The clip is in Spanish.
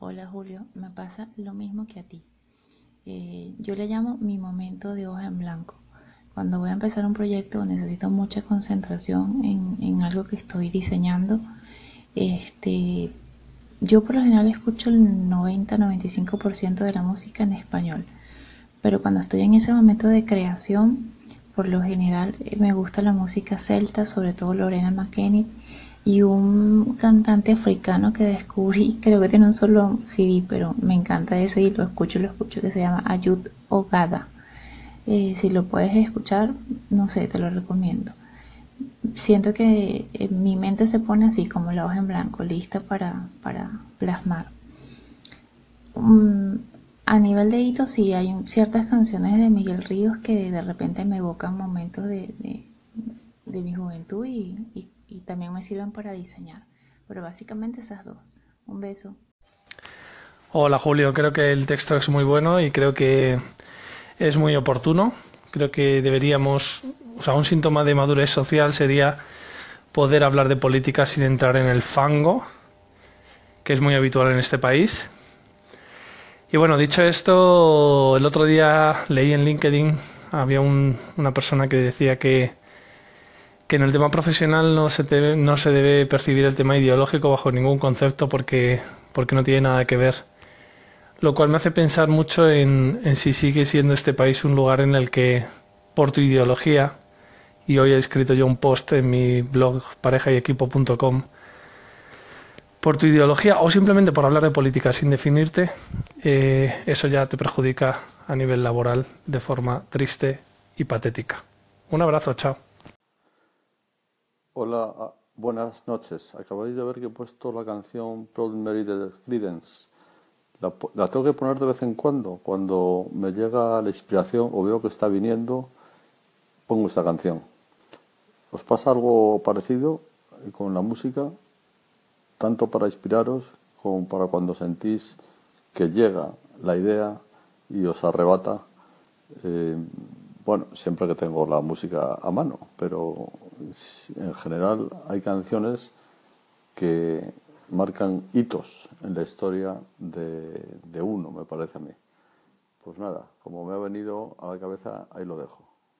Hola Julio, me pasa lo mismo que a ti. Eh, yo le llamo mi momento de hoja en blanco. Cuando voy a empezar un proyecto necesito mucha concentración en, algo que estoy diseñando. Este, yo por lo general escucho el 90-95% de la música en español, pero cuando estoy en ese momento de creación, por lo general eh, me gusta la música celta, sobre todo Lorena McKennitt y un cantante africano que descubrí, creo que tiene un solo CD, pero me encanta ese y lo escucho, lo escucho, que se llama Ayud Ogada. Eh, si lo puedes escuchar, no sé, te lo recomiendo. Siento que eh, mi mente se pone así como la hoja en blanco, lista para, plasmar. Mm, a nivel de hitos, sí, hay ciertas canciones de Miguel Ríos que de repente me evocan momentos de, mi juventud y también me sirven para diseñar. Pero básicamente esas dos. Un beso. Hola Julio, creo que el texto es muy bueno y creo que es muy oportuno. Creo que deberíamos, o sea, un síntoma de madurez social sería poder hablar de política sin entrar en el fango, que es muy habitual en este país. Y bueno, dicho esto, el otro día leí en LinkedIn, había una persona que decía que que en el tema profesional no se, debe, no se debe percibir el tema ideológico bajo ningún concepto porque, porque no tiene nada que ver. Lo cual me hace pensar mucho en, en si sigue siendo este país un lugar en el que, por tu ideología, y hoy he escrito yo un post en mi blog parejayequipo.com, por tu ideología o simplemente por hablar de política sin definirte, eh, eso ya te perjudica a nivel laboral de forma triste y patética. Un abrazo, chao. Hola, ah, buenas noches. Acabáis de ver que he puesto la canción Proud Mary de Creedence. La, la, tengo que poner de vez en cuando. Cuando me llega la inspiración o veo que está viniendo, pongo esta canción. ¿Os pasa algo parecido con la música? Tanto para inspiraros como para cuando sentís que llega la idea y os arrebata. Eh, bueno, siempre que tengo la música a mano, pero en general hay canciones que marcan hitos en la historia de, uno, me parece a mí. Pues nada, como me ha venido a la cabeza, ahí lo dejo.